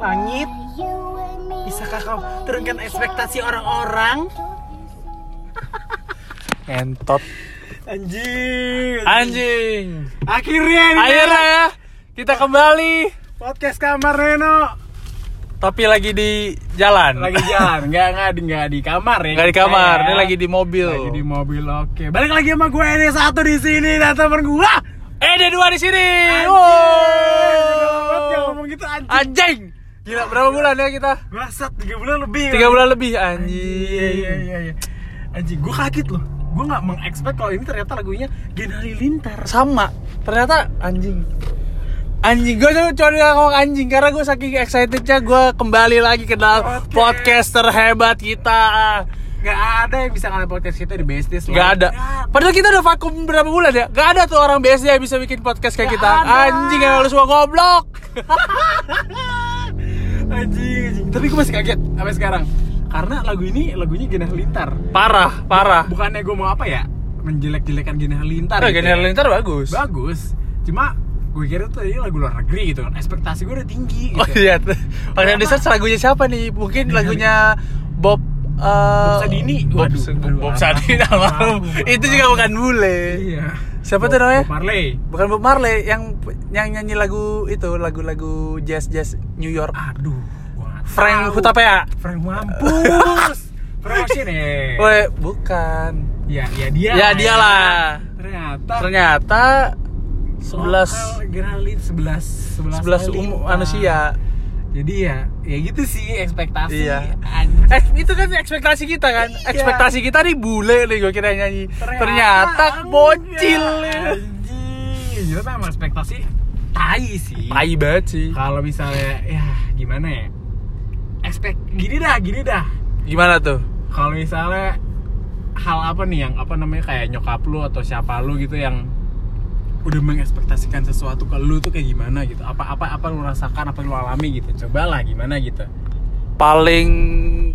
Langit, bisakah kau turunkan ekspektasi orang-orang? Entot. Anjing. Anjing. Akhirnya nih. Akhirnya ya kita kembali podcast kamar Reno. tapi lagi di jalan. Lagi jalan, nggak nggak di nggak di kamar ya. Nggak di kamar, ya. ini lagi di mobil. Lagi di mobil. Oke, balik lagi sama gue ini satu di sini dan temen gue. Eh, ada dua di sini. Anjing. Wow. Jangan ngomong gitu anjing. Anjing. Gila berapa bulan ya kita? Bangsat, tiga bulan lebih. Tiga bulan lebih Iya iya anjing. iya iya. Anjing, gue kaget loh. Gue nggak mengekspek kalau ini ternyata lagunya Gen Halilintar. Sama. Ternyata anjing. Anjing, gue tuh cuma ngomong anjing karena gue saking excitednya gue kembali lagi ke dalam Podcast. podcaster hebat kita. Gak ada yang bisa ngalahin podcast kita di Besties Gak ada. Padahal kita udah vakum berapa bulan ya? Gak ada tuh orang BSD yang bisa bikin podcast kayak Gak kita. ada. Anjing yang lu semua goblok. anjing, anjing. Tapi gue masih kaget sampai sekarang. Karena lagu ini lagunya Gen Halilintar. Parah, parah. Bukannya gue mau apa ya? Menjelek-jelekan Gen Halilintar. Oh, gitu Gen ya. Halilintar bagus. Bagus. Cuma gue kira tuh ini lagu luar negeri gitu kan. Ekspektasi gue udah tinggi gitu. Oh iya. Yang research lagunya siapa nih? Mungkin lagunya Bob uh, Bob Sadini. Bob, Waduh, Bob, Bob Sadini almarhum. Itu juga bukan bule. Iya. Siapa Bob- tuh namanya? Bob Marley. Bukan Bob Marley yang yang nyanyi lagu itu, lagu-lagu jazz-jazz New York. Aduh, Frank. Hutapea. Frank mampus. Promotion ya. Weh, bukan. Ya, ya dia. Ya, dia lah. Ternyata Ternyata 11 Geralin 11 11 11 kali um, lipat. manusia. Jadi ya, ya gitu sih ekspektasi. Iya. Eh, itu kan ekspektasi kita kan. Iya. Ekspektasi kita nih bule nih gue kira nyanyi. Ternyata, Ternyata bocil. enggak. Anjing. Jadi emang ekspektasi tai sih. Tai banget sih. Kalau misalnya ya gimana ya? Expect gini dah, gini dah. Gimana tuh? Kalau misalnya hal apa nih yang apa namanya kayak nyokap lu atau siapa lu gitu yang udah mengekspektasikan sesuatu ke lu tuh kayak gimana gitu apa apa apa lu rasakan apa lu alami gitu cobalah gimana gitu Paling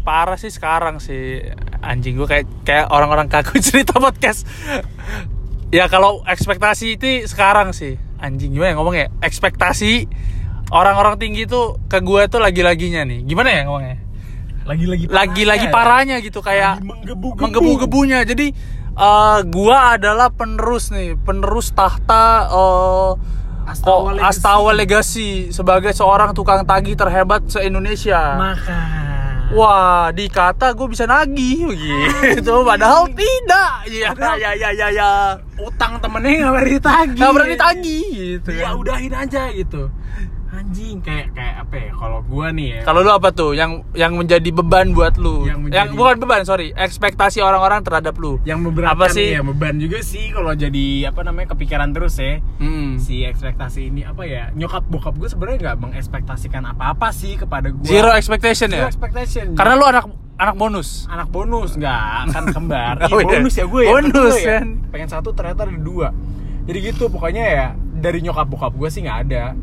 parah sih sekarang sih anjing gue kayak kayak orang-orang kaku cerita podcast. ya kalau ekspektasi itu sekarang sih anjing gimana ya ngomongnya? Ekspektasi orang-orang tinggi tuh ke gue tuh lagi-laginya nih. Gimana ya ngomongnya? lagi-lagi lagi-lagi parahnya gitu kayak menggebu-gebunya jadi eh, gua adalah penerus nih penerus tahta eh, Astawa kok Legacy. Astawa Legacy sebagai seorang tukang tagih terhebat se Indonesia maka wah dikata gue bisa nagih begitu padahal tidak. Ya Padahal- ya ya ya ya utang temennya nggak berani ditagih nggak berani tagih gitu ya udahin aja gitu anjing kayak kayak apa ya kalau gua nih ya Kalau lu apa tuh yang yang menjadi beban buat lu? Yang Yang, menjadi- bukan beban, sorry, ekspektasi orang-orang terhadap lu. yang memberatkan Apa sih? ya beban juga sih kalau jadi apa namanya kepikiran terus ya Hmm. si ekspektasi ini apa ya nyokap bokap gue sebenarnya nggak mengekspektasikan apa-apa sih kepada gue Zero expectation Zero ya? expectation Karena lu anak anak bonus. anak bonus nggak kan kembar Oh, iya. bonus ya gue ya Bonus, ya. kan. pengen satu ternyata ada dua jadi gitu pokoknya ya dari nyokap bokap gue sih nggak ada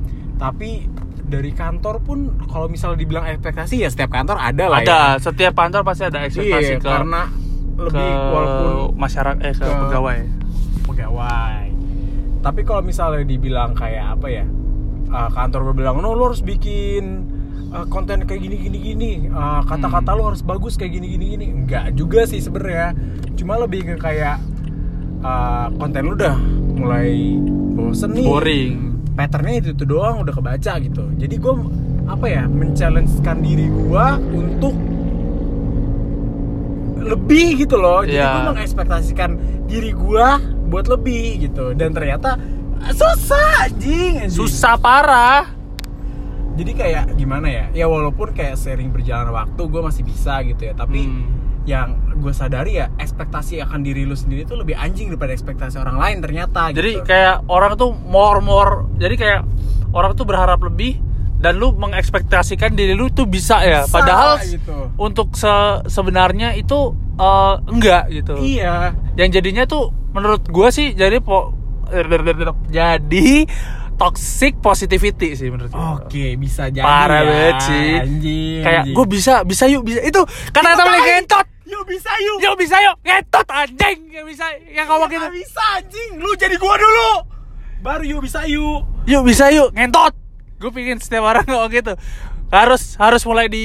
tapi dari kantor pun kalau misalnya dibilang ekspektasi ya setiap kantor ada lah Ada, ya. Setiap kantor pasti ada ekspektasi iya, ke karena lebih ke walaupun masyarakat eh ke, ke- pegawai. pegawai. Tapi kalau misalnya dibilang kayak apa ya uh, kantor gue bilang no lo harus bikin uh, konten kayak gini gini gini. Uh, kata-kata lo harus bagus kayak gini gini gini. Enggak juga sih sebenarnya. Cuma lebih ke kayak uh, konten lu udah mulai bosen nih. Boring. Patternnya itu, itu doang udah kebaca gitu jadi gue apa ya menchallengekan diri gue untuk lebih gitu loh jadi Iya. gue mengekspektasikan diri gue buat lebih gitu dan ternyata susah anjing, anjing. Susah parah. jadi kayak gimana ya ya walaupun kayak sering berjalan waktu gue masih bisa gitu ya tapi Hmm. yang gue sadari ya ekspektasi akan diri lu sendiri tuh lebih anjing daripada ekspektasi orang lain ternyata Jadi gitu. kayak orang tuh more more. Jadi kayak orang tuh berharap lebih dan lu mengekspektasikan diri lu tuh bisa ya. Bisa, Padahal gitu. untuk se- sebenarnya itu eh, enggak gitu. iya yang jadinya tuh menurut gue sih jadi po jadi toxic positivity sih menurut gue Oke, bisa jadi. Parah ya. banget sih. Anjing. kayak gue bisa bisa yuk bisa itu kata temen tai. ngentot Yuk bisa yuk. yuk bisa yuk ngentot anjing yang bisa yang ngomong gitu Nggak bisa anjing. Lu jadi gua dulu. Baru yuk bisa yuk. yuk bisa yuk ngentot gue pingin setiap orang ngomong gitu harus harus mulai di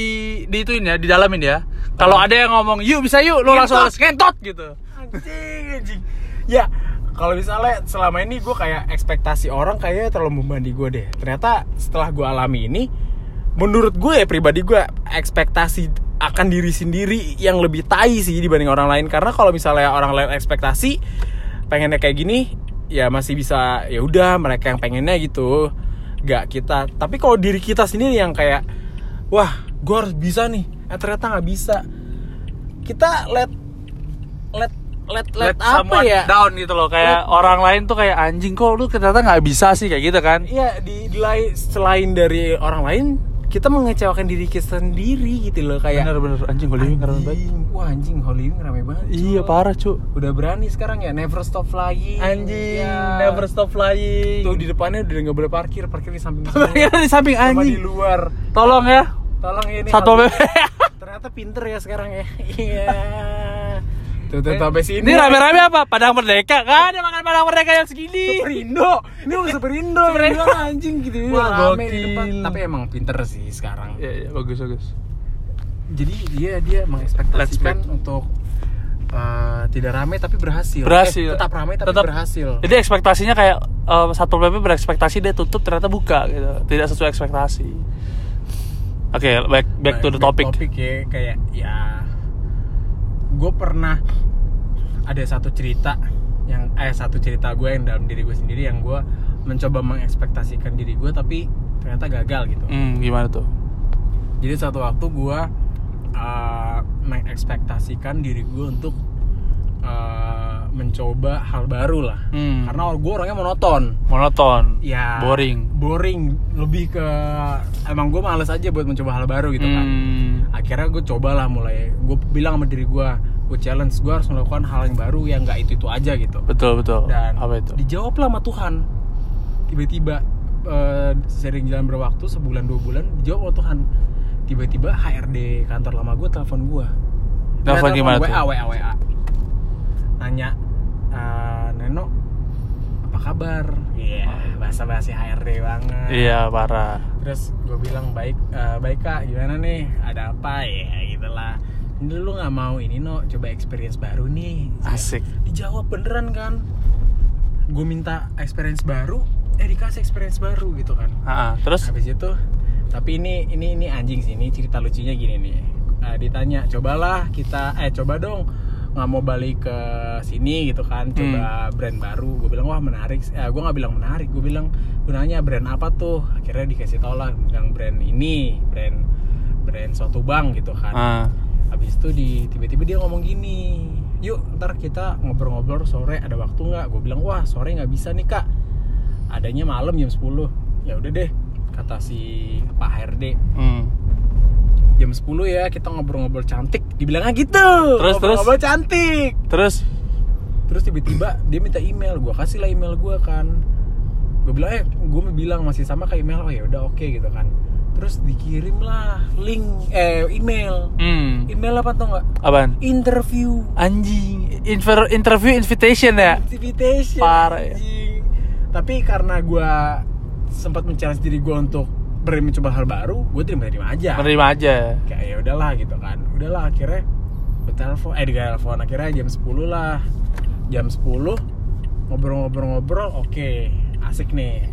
di ituin ya, di dalamin ya. Kalau ada yang ngomong, "Yuk, bisa yuk." Lo langsung harus ngentot gitu. anjing anjing ya kalau misalnya selama ini gue kayak ekspektasi orang kayaknya terlalu membanding gue deh ternyata setelah gue alami ini menurut gue ya pribadi gue ekspektasi akan diri sendiri yang lebih tai sih dibanding orang lain karena kalau misalnya orang lain ekspektasi pengennya kayak gini ya masih bisa ya udah mereka yang pengennya gitu. Gak kita tapi kalau diri kita sendiri yang kayak wah gue harus bisa nih. Eh ternyata nggak bisa. Kita let let let let, Let apa ya? down gitu loh kayak orang lain tuh kayak anjing kok lu ternyata nggak bisa sih? Kayak gitu kan. Iya di, di lain- selain dari orang lain kita mengecewakan diri kita sendiri gitu loh kayak bener-bener anjing gue living keren banget. Anjing, wah anjing Holy Wing rame banget iya cuy. parah cu. Udah berani sekarang ya never stop flying. Ya. stop flying. Tuh di depannya udah nggak boleh parkir parkir di samping Parkirnya di samping sama di anjing. luar. Tolong ya. Tolong ini satu Holy- ternyata pinter ya sekarang ya. Iya tuh tuh, sampai sini. Ini rame-rame apa? Padang Merdeka? Kan ada makan Padang Merdeka yang segini. Superindo ini mau Superindo Superindo anjing gitu. Wah, rame di depan. Tapi emang pinter sih sekarang. Iya iya bagus bagus. Jadi dia dia mengekspektasikan untuk uh, tidak ramai tapi berhasil. Berhasil. Eh, tetap ramai tapi Tetap. berhasil. jadi ekspektasinya kayak eh, satu PP berekspektasi dia tutup ternyata buka gitu. Tidak sesuai ekspektasi. Oke back back to the topic. Topik ya kayak ya gue pernah ada satu cerita yang eh satu cerita gue yang dalam diri gue sendiri yang gue mencoba mengekspektasikan diri gue tapi ternyata gagal gitu. hmm gimana tuh Jadi satu waktu gue uh, mengekspektasikan diri gue untuk uh, mencoba hal baru lah. Hmm. Karena gue orangnya monoton. monoton Ya. boring Boring. Lebih ke emang gue males aja buat mencoba hal baru gitu kan. Hmm. Akhirnya gue cobalah mulai. Gue bilang sama diri gue, gue challenge gue harus melakukan hal yang baru yang nggak itu itu aja gitu. betul betul Dan apa itu dijawablah sama Tuhan. Tiba-tiba eh, sering jalan berwaktu sebulan dua bulan dijawab sama Tuhan. Tiba-tiba HRD kantor lama gue telepon gue. Telepon gimana WA, tuh? WA, WA. Nanya, "Eh, Neno, apa kabar? Iya, bahasa basi HRD banget. iya parah Terus gue bilang baik, "Eh, baik kak, gimana nih? Ada apa ya? Gitulah. Ini lu nggak mau ini no, coba experience baru nih. asik Dijawab beneran kan? Gue minta experience baru, eh dikasih experience baru gitu kan? Ah, terus Habis itu, tapi ini ini ini anjing sih. Ini cerita lucunya gini nih. Eh, ditanya, cobalah kita, eh coba dong nggak mau balik ke sini gitu kan coba brand baru. Gue bilang wah menarik. Eh, gue nggak bilang menarik gue bilang gunanya brand apa tuh? Akhirnya dikasih tau lah bilang brand ini brand brand suatu bank gitu kan. Ah, habis itu di tiba-tiba dia ngomong gini yuk ntar kita ngobrol-ngobrol sore ada waktu nggak? Gue bilang wah sore nggak bisa nih kak. Adanya malam jam 10 ya udah deh kata si Pak HRD hmm. jam 10 ya kita ngobrol-ngobrol cantik dibilangnya gitu. Terus, ngobrol-ngobrol cantik. Terus? Terus tiba-tiba dia minta email gue kasih lah email gue kan. Gue bilang eh gue bilang masih sama kayak email. Oh ya udah oke gitu kan. Terus dikirim lah link eh email. Hmm. email apa tau nggak? Apaan? Interview. Anjing. Inver- interview invitation ya? Invitation Parah ya. anjing. tapi karena gue sempat men-challenge diri gue untuk berani mencoba hal baru gue terima-terima aja. Menerima aja. Kayak ya udahlah gitu kan. Udahlah akhirnya gue telepon eh di telepon akhirnya jam 10 lah. Jam 10 ngobrol-ngobrol-ngobrol oke asik nih.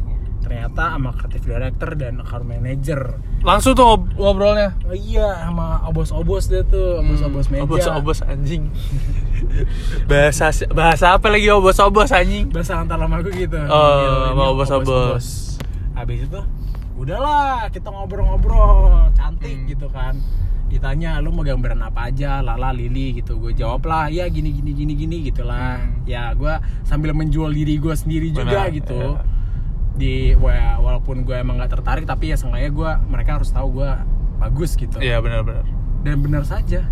Ternyata sama creative director dan account manager. Langsung tuh ngob- ngobrolnya? Oh iya sama obos-obos dia tuh obos-obos meja. obos obos anjing. Bahasa bahasa apa lagi obos obos anjing? Bahasa antar lama gue gitu. Oh, sama obos-obos. habis itu udahlah kita ngobrol-ngobrol. Cantik Hmm. gitu kan. Ditanya lu mau gambaran apa aja? Lala lili gitu. Gue jawab lah ya gini gini gini gini gitulah. Hmm. ya gue sambil menjual diri gue sendiri juga Benar, gitu. iya. di wa- walaupun gue emang nggak tertarik tapi ya seenggaknya gue mereka harus tahu gue bagus gitu. Iya benar-benar dan benar saja.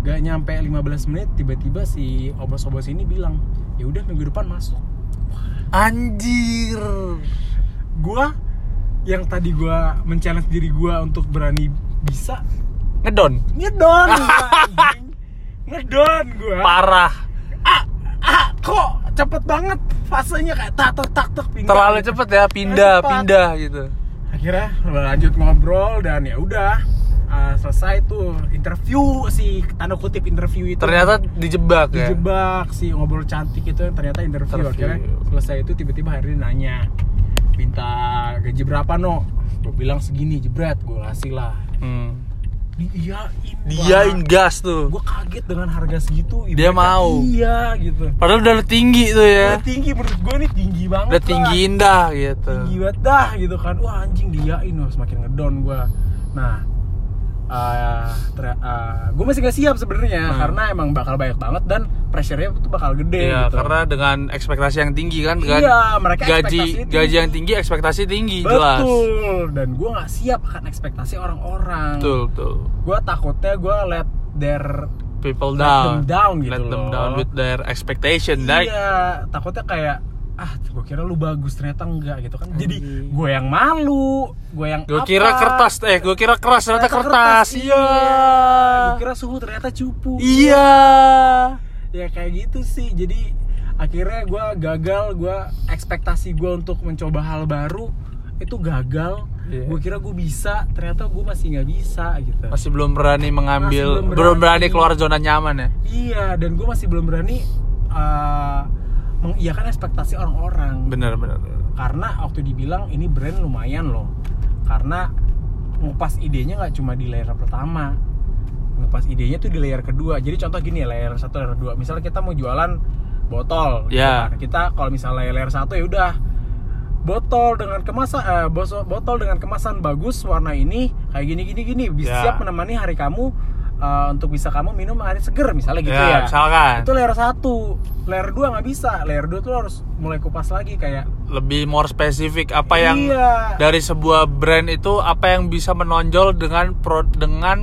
Gak nyampe 15 menit tiba-tiba si obos-obos ini bilang ya udah minggu depan masuk. Anjir. Gua yang tadi gua men-challenge diri gua untuk berani bisa ngedon? Ngedon ngedon gua. Parah. Ah, ah kok cepet banget fasenya kayak tak tak tak tak pindah terlalu cepet ya pindah Cepat. pindah gitu. Akhirnya lanjut ngobrol dan ya udah uh, selesai tuh interview si tanda kutip interview itu. Ternyata dijebak ya? Dijebak si ngobrol cantik itu ternyata interview, Interview. akhirnya selesai itu tiba-tiba hari ini nanya minta gaji berapa no? Gue bilang segini jebret gue kasih lah. Hmm. diiyain diain gas tuh. gue kaget dengan harga segitu Dia Mereka, mau. iya gitu. Padahal udah tinggi tuh ya. Udah tinggi menurut gue nih tinggi banget udah lah. tinggi indah gitu. Tinggi banget dah gitu kan. Wah anjing diain wah semakin ngedon gue nah gue masih gak siap sebenarnya Hmm. karena emang bakal banyak banget dan pressure-nya tuh bakal gede Iya, gitu. karena dengan ekspektasi yang tinggi kan, dengan Iya, mereka gaji gaji yang tinggi, ekspektasi tinggi jelas. betul dan gue nggak siap akan ekspektasi orang-orang Betul, betul. gue takutnya gue let their People Let down. them down gitu Let them loh. down with their expectation. Like, iya takutnya kayak ah gue kira lu bagus ternyata enggak gitu kan jadi gue yang malu gue yang gue kira kertas eh, gue kira keras ternyata kertas. Iya. gue kira suhu ternyata cupu Iya. ya kayak gitu sih jadi akhirnya gue gagal gue ekspektasi gue untuk mencoba hal baru itu gagal Iya. gue kira gue bisa ternyata gue masih nggak bisa gitu Masih belum berani mengambil, Masih belum belum berani. berani. keluar zona nyaman ya. iya dan gue masih belum berani uh, mengiyakan ekspektasi orang-orang bener. bener. karena waktu dibilang ini brand lumayan loh karena ngupas idenya nggak cuma di layer pertama ngupas idenya tuh di layer kedua jadi contoh gini ya layer satu layer dua misalnya kita mau jualan botol gitu Ya. kan. kita kalau misalnya layer satu ya udah botol dengan kemasan eh, botol dengan kemasan bagus warna ini kayak gini gini gini bisa Ya. siap menemani hari kamu eh, untuk bisa kamu minum air seger misalnya gitu Ya, ya, misalkan. itu layer satu layer 2 nggak bisa layer 2 tuh harus mulai kupas lagi kayak Lebih more spesifik apa yang Iya. dari sebuah brand itu apa yang bisa menonjol dengan pro dengan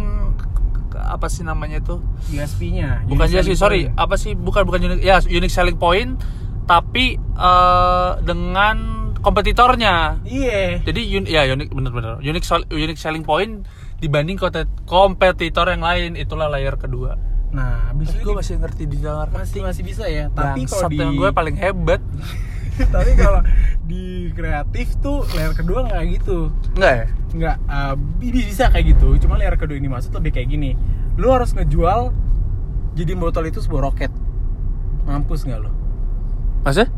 apa sih namanya itu? USP-nya. bukan selling sorry point. apa sih bukan bukan unique ya unique selling point tapi eh, dengan kompetitornya Iya. jadi un, ya unik bener-bener unique unique selling point dibanding kompetitor yang lain itulah layer kedua Nah, habis itu gue di- masih ngerti di dalam masih masih bisa ya. Tapi kalau di gue paling hebat tapi kalau di kreatif tuh layer kedua nggak gitu. enggak ya Nggak uh, bi- bisa kayak gitu. Cuma layer kedua ini maksud lebih kayak gini. Lu harus ngejual jadi botol itu sebuah roket. Mampus nggak lo? maksudnya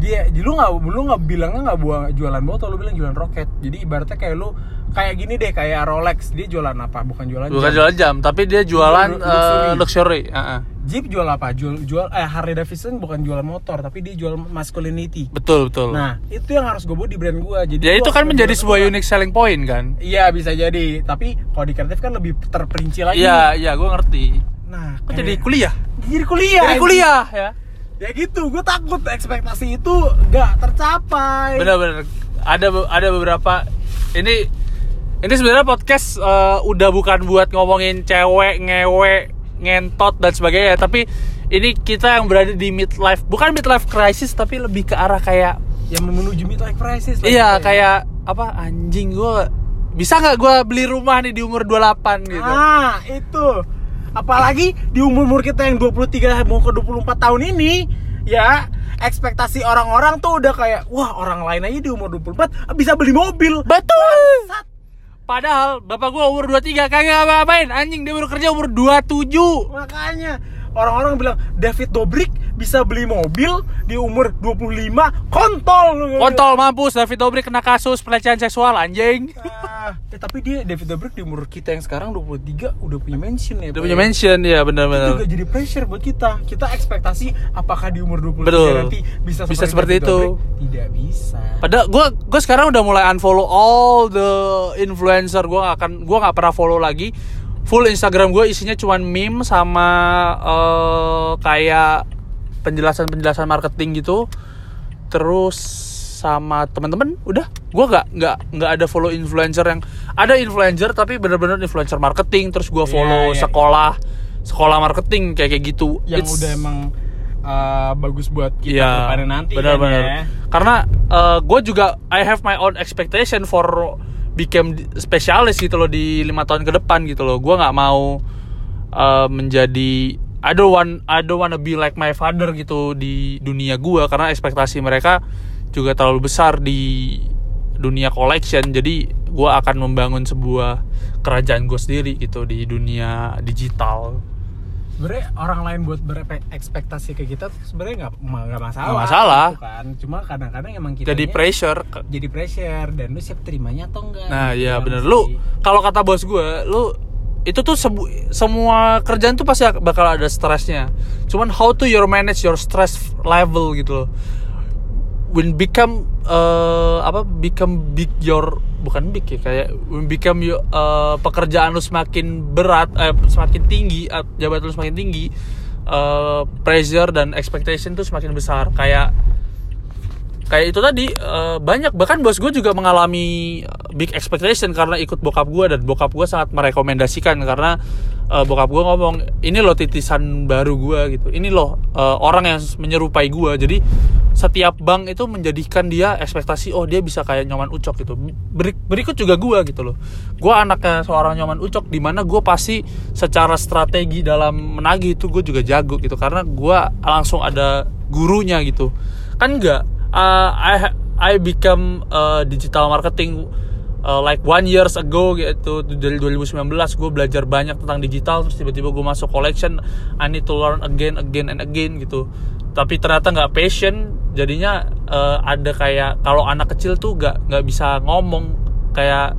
Dia, lu nggak lu nggak bilangnya nggak buang jualan botol, lu bilang jualan roket. Jadi ibaratnya kayak lu kayak gini deh kayak Rolex dia jualan apa? Bukan jualan bukan jam. jualan jam tapi dia jualan Lu- eh, luxury. luxury Heeh. Jeep jual apa? Jual jual eh Harley Davidson bukan jual motor tapi dia jual masculinity. betul betul Nah, itu yang harus gue buat di brand gue. Jadi ya itu kan menjadi sebuah unique selling point kan Iya, bisa jadi. Tapi kalau di kreatif kan lebih terperinci lagi. iya iya gue ngerti Nah, kok kayak- jadi kuliah jadi kuliah. jadi kuliah ya Ya gitu, gue takut ekspektasi itu gak tercapai. benar-benar ada ada beberapa ini ini sebenarnya podcast eh, udah bukan buat ngomongin cewek ngewe ngentot dan sebagainya tapi ini kita yang berada di midlife bukan midlife crisis tapi lebih ke arah kayak Yang menuju midlife crisis. iya gitu ya. kayak apa anjing gue bisa nggak gue beli rumah nih di umur 28 gitu Ah, itu. Apalagi di umur-umur kita yang 23 mau ke 24 tahun ini, ya, ekspektasi orang-orang tuh udah kayak, wah, orang lain aja di umur 24 bisa beli mobil. betul Bangsat. padahal bapak gue umur 23 kagak apa-apain anjing dia baru kerja umur 27 Makanya orang-orang bilang David Dobrik bisa beli mobil di umur 25 kontol lu. kontol mampus David Dobrik kena kasus pelecehan seksual anjing Ah, eh, tapi dia David Dobrik di umur kita yang sekarang 23 udah punya mention ya. Udah punya ya. mention ya Itu benar-benar. juga jadi pressure buat kita. Kita ekspektasi apakah di umur 23 Betul. nanti bisa Bisa seperti David itu. Dobrik? Tidak bisa. Padahal gue gue sekarang udah mulai unfollow all the influencer. Gue akan gue nggak pernah follow lagi. Full Instagram gue isinya cuman meme sama eh, kayak penjelasan-penjelasan marketing gitu. Terus sama teman-teman udah gue nggak nggak nggak ada follow influencer yang ada influencer tapi bener-bener influencer marketing terus gue Iya, follow iya. sekolah sekolah marketing kayak kayak gitu Yang It's- udah emang uh, bagus buat kita Iya, ke depannya nanti benar-benar. kan ya. Karena gue juga I have my own expectation for become specialist gitu loh di lima tahun ke depan gitu loh. Gue nggak mau uh, menjadi I don't want I don't wanna be like my father gitu di dunia gue karena ekspektasi mereka juga terlalu besar di dunia collection jadi gue akan membangun sebuah kerajaan gue sendiri gitu di dunia digital sebenarnya orang lain buat berekspektasi ke kita tuh sebenarnya nggak nggak masalah Nggak masalah. gitu kan. Cuma kadang-kadang emang kita jadi pressure. jadi pressure. Dan lu siap terimanya atau enggak nah Gitu iya kan bener. Sih. lu kalau kata bos gue lu itu tuh sebu- semua kerjaan tuh pasti bakal ada stresnya cuman how to your manage your stress level gitu loh when become uh, apa become big your bukan big ya kayak when become your, uh, pekerjaan lu semakin berat eh, semakin tinggi uh, jabatan lu semakin tinggi uh, pressure dan expectation tuh semakin besar. Kayak kayak itu tadi eh, banyak. Bahkan bos gue juga mengalami big expectation karena ikut bokap gue dan bokap gue sangat merekomendasikan karena eh, bokap gue ngomong ini loh titisan baru gue gitu. Ini loh eh, orang yang menyerupai gue jadi setiap bank itu menjadikan dia ekspektasi oh dia bisa kayak nyoman ucok gitu. Beri- berikut juga gue gitu loh. Gue anaknya seorang nyoman ucok di mana gue pasti secara strategi dalam menagih itu gue juga jago gitu. Karena gue langsung ada gurunya gitu. Kan enggak uh, I I become uh, digital marketing uh, like one years ago gitu dari 2019 gue belajar banyak tentang digital terus tiba-tiba gue masuk collection I need to learn again again and again gitu tapi ternyata nggak passion. Jadinya uh, ada kayak kalau anak kecil tuh nggak nggak bisa ngomong. Kayak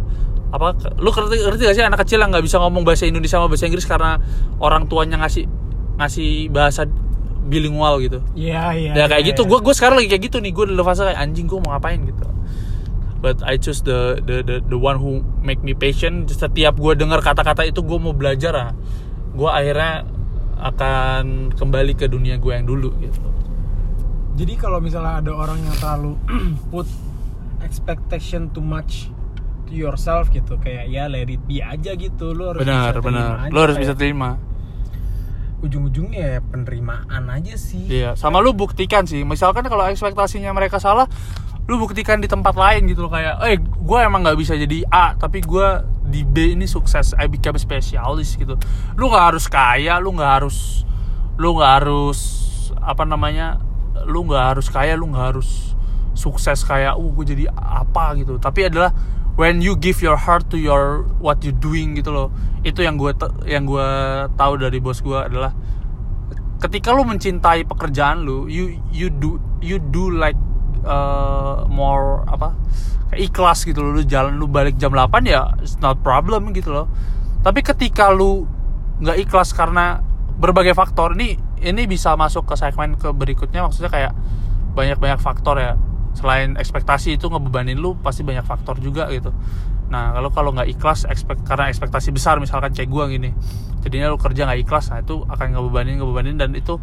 apa lu ngerti ngerti gak sih anak kecil yang nggak bisa ngomong bahasa Indonesia sama bahasa Inggris karena orang tuanya ngasih ngasih bahasa bilingual gitu? Iya iya ya kayak iya, gitu. gue gue sekarang lagi kayak gitu nih. Gue dalam fase kayak anjing gue mau ngapain? gitu. But I choose the the the, the one who make me patient. Setiap gue dengar kata-kata itu gue mau belajar ah. Gue akhirnya akan kembali ke dunia gue yang dulu gitu. Jadi kalau misalnya ada orang yang terlalu put expectation too much to yourself gitu kayak ya let it be aja gitu lu harus benar bisa terima benar. aja, lo harus kayak bisa terima. Ujung-ujungnya ya penerimaan aja sih. Iya sama lu buktikan sih. Misalkan kalau ekspektasinya mereka salah lu buktikan di tempat lain gitu loh. Kayak eh gue emang nggak bisa jadi A tapi gue di B ini sukses I become specialist gitu. Lu nggak harus kaya lu nggak harus lu nggak harus apa namanya lu nggak harus kaya lu nggak harus sukses kayak uh gue jadi apa gitu. Tapi adalah when you give your heart to your what you doing gitu loh. Itu yang gue yang gue tahu dari bos gue adalah ketika lu mencintai pekerjaan lu you you do you do like uh, more apa kayak ikhlas gitu loh lu jalan lu balik jam 8 ya it's not problem gitu loh. Tapi ketika lu nggak ikhlas karena berbagai faktor ini ini bisa masuk ke segmen ke berikutnya maksudnya kayak banyak-banyak faktor ya. Selain ekspektasi itu ngebebanin lu pasti banyak faktor juga gitu. Nah kalau kalau nggak ikhlas ekspek karena ekspektasi besar misalkan kayak gua gini jadinya lu kerja nggak ikhlas nah itu akan ngebebanin ngebebanin dan itu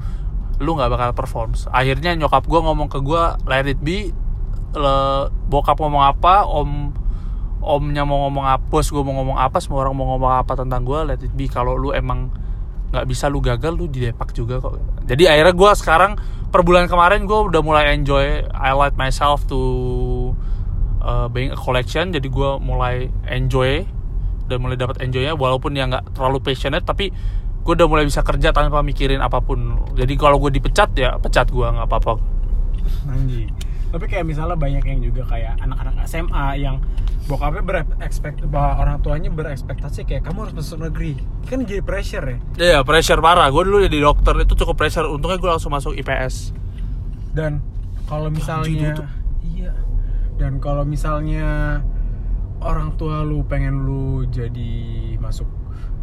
lu nggak bakal perform. Akhirnya nyokap gua ngomong ke gua let it be. Le, bokap ngomong apa om omnya mau ngomong apa bos gue mau ngomong apa semua orang mau ngomong apa tentang gue let it be. Kalau lu emang nggak bisa lu gagal lu didepak juga kok. Jadi akhirnya gue sekarang per bulan kemarin gue udah mulai enjoy. I like myself to uh, being a collection. Jadi gue mulai enjoy udah mulai dapat enjoynya walaupun ya nggak terlalu passionate tapi gue udah mulai bisa kerja tanpa mikirin apa pun jadi kalau gue dipecat ya pecat gue nggak apa-apa Anjing. Tapi kayak misalnya banyak yang juga kayak anak-anak SMA yang bokapnya berekspekt bahwa orang tuanya berekspektasi kayak kamu harus masuk negeri. Kan jadi pressure ya. Iya pressure parah gue dulu jadi dokter itu cukup pressure untungnya gue langsung masuk IPS Dan kalau misalnya tutup. iya. Dan kalau misalnya orang tua lu pengen lu jadi masuk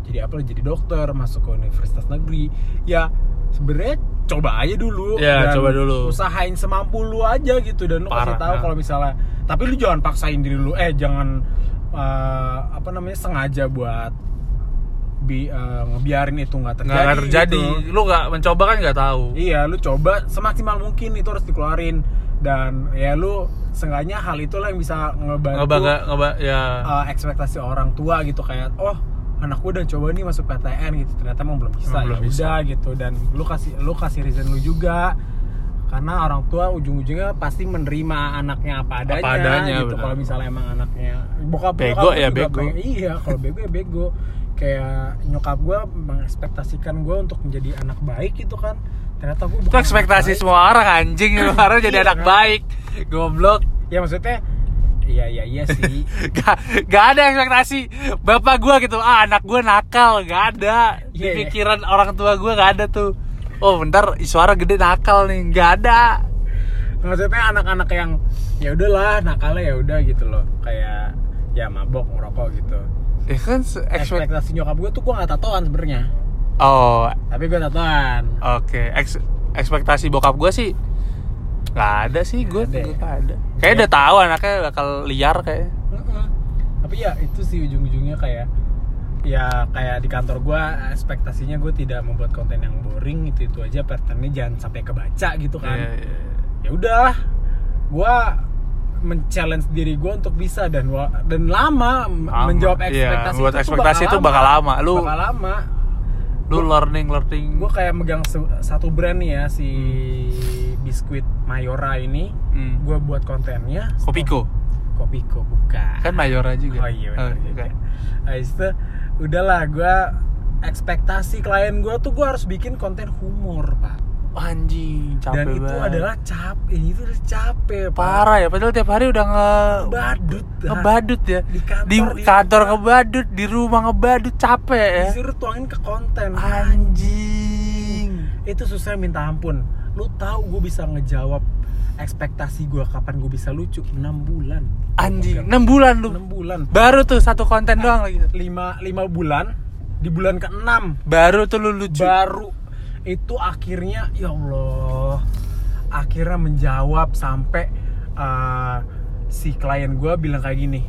jadi apa jadi dokter, masuk ke universitas negeri, ya sebenarnya coba aja dulu Iya, dan coba dulu. usahain semampu lu aja gitu dan lu kasih Parah, tahu nah. kalau misalnya tapi lu jangan paksain diri lu eh jangan eh, apa namanya sengaja buat bi, eh, ngebiarin itu nggak terjadi nggak terjadi gitu. lu nggak mencoba kan nggak tahu Iya, lu coba semaksimal mungkin itu harus dikeluarin dan ya lu seenggaknya hal itulah yang bisa ngebantu ngebaga ngeba ya uh, ekspektasi orang tua gitu kayak oh anak gue udah coba nih masuk PTN gitu ternyata emang belum bisa ya. belum bisa. udah gitu dan lu kasih lu kasih reason lu juga. Karena orang tua ujung-ujungnya pasti menerima anaknya apa adanya, Apa adanya, gitu. kalau misalnya emang anaknya bokap Bego bokap ya, bego. pengen- iya kalau bego ya bego. Kayak nyokap gue mengekspektasikan gue untuk menjadi anak baik gitu kan. Ternyata gue itu ekspektasi semua orang anjing. Semua orang jadi Iya, anak kan? baik. Goblok. Ya maksudnya iya iya iya sih. Gak, gak ada ekspektasi. Bapak gua gitu ah anak gua nakal. Gak ada. Di Iya, iya. pikiran orang tua gua gak ada tuh. Oh bentar suara gede nakal nih. Gak ada. Maksudnya anak-anak yang ya udahlah nakalnya ya udah gitu loh. Kayak ya mabok ngerokok gitu. Ya kan ekspektasi nyokap gue tuh gue nggak tatoan sebenarnya. Oh. Tapi gue tatoan. Oke Eks- ekspektasi bokap gua sih gak ada sih Nggak ada ya? ada kayak udah tahu anaknya bakal liar kayak Mm-mm. tapi ya itu sih ujung-ujungnya kayak ya kayak di kantor gue ekspektasinya gue tidak membuat konten yang boring itu itu aja patternnya jangan sampai kebaca gitu kan Iya, iya. ya udah gue men-challenge diri gue untuk bisa dan dan lama, Lama. menjawab Iya, ekspektasi membuat itu tuh ekspektasi itu bakal lama. Lu- bakal lama lu learning learning. gue kayak megang satu brand nih ya si biskuit Mayora ini. Hmm. gue buat kontennya. Kopiko? Kopiko bukan. Kan Mayora juga. Oh iya Oh, benar juga. bukan. Habis itu udahlah gue ekspektasi klien gue tuh gue harus bikin konten humor pak anjing capek dan itu banget. adalah capek itu udah capek pak. Parah ya padahal tiap hari udah nge badut ngebadut ya. Di kantor, di di kantor rumah. ngebadut di rumah ngebadut capek ya. Disuruh tuangin ke konten. Anjing. Itu susah minta ampun. Lu tahu gue bisa ngejawab ekspektasi gue kapan gue bisa lucu? 6 bulan. Anjing 6 bulan lu. 6 bulan. Baru tuh satu konten doang lagi. 5 5 bulan di bulan ke-6 baru tuh lu lucu. Baru itu akhirnya ya Allah akhirnya menjawab sampai uh, si klien gue bilang kayak gini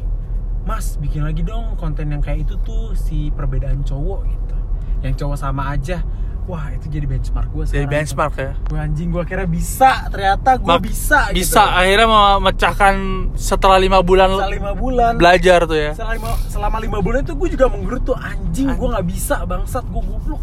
Mas bikin lagi dong konten yang kayak itu tuh si perbedaan cowok gitu. Yang cowok sama aja. Wah itu jadi benchmark gue jadi benchmark ya? Gue anjing gue kira bisa. Ternyata gue bisa bisa gitu. akhirnya memecahkan setelah lima bulan setelah lima bulan. belajar tuh ya? Selama lima, selama lima bulan itu gue juga menggerut tuh anjing gue nggak bisa bangsat gue goblok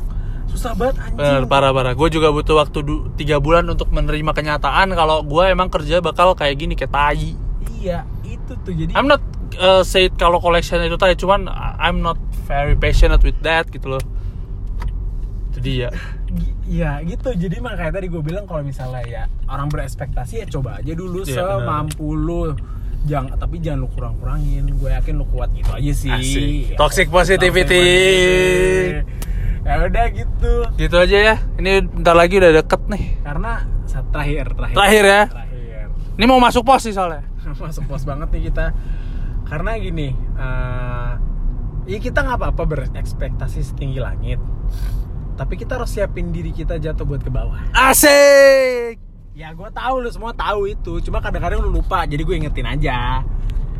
susah banget anjing Bener, parah parah. Gue juga butuh waktu tiga bulan untuk menerima kenyataan kalau gue emang kerja bakal kayak gini kayak tai. iya itu tuh jadi I'm not uh, say kalau collection itu tai, cuman I'm not very passionate with that gitu loh. Itu dia. Gi- Iya gitu jadi makanya tadi gue bilang kalau misalnya ya orang berekspektasi ya coba aja dulu Iya, bener. semampu lu jangan tapi jangan lu kurang kurangin gue yakin lu kuat gitu aja sih Asik. Ya, Toxic toxic positivity. Ya udah gitu Gitu aja ya. Ini bentar lagi udah deket nih. karena saat terakhir terakhir Terakhir ya. terakhir Ini mau masuk pos sih soalnya. masuk pos banget nih kita karena gini eh ya kita nggak apa-apa berekspektasi setinggi langit tapi kita harus siapin diri kita jatuh buat ke bawah Asik. ya gue tahu lu semua tahu itu cuma kadang-kadang lu lupa jadi gue ingetin aja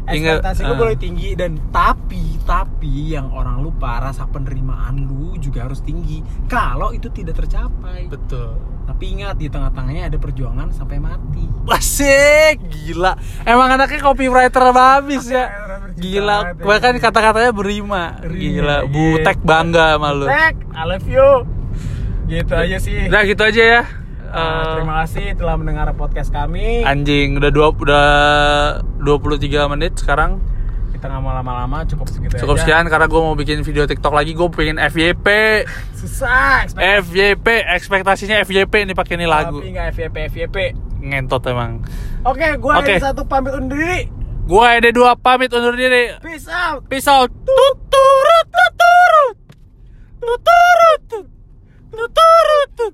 ekspektasi gue ah. boleh tinggi dan tapi tapi yang orang lupa rasa penerimaan lu juga harus tinggi kalau itu tidak tercapai Betul. tapi ingat di tengah-tengahnya ada perjuangan sampai mati Asik, gila. Emang anaknya copywriter babis ya. Gila, bahkan kata-katanya berima. Gila, Berima, Butek bangga sama lu. Tek, I love you. Gitu aja sih. Udah gitu aja ya. Uh, Eh, terima kasih telah mendengar podcast kami. anjing udah dua udah 23 menit sekarang. Kita nggak mau lama-lama, cukup segitu Cukup aja. sekian karena gue mau bikin video TikTok lagi. Gue pengen FYP. Susah. ekspektasi. FYP, ekspektasinya FYP nih pakai ini lagu. Tapi nggak FYP FYP. Ngentot emang. Oke, gue Oke. ada satu pamit undur diri. Gue ada dua pamit undur diri. Peace out. Peace out. Tuturut tuturut. Tuturut. Tuturut.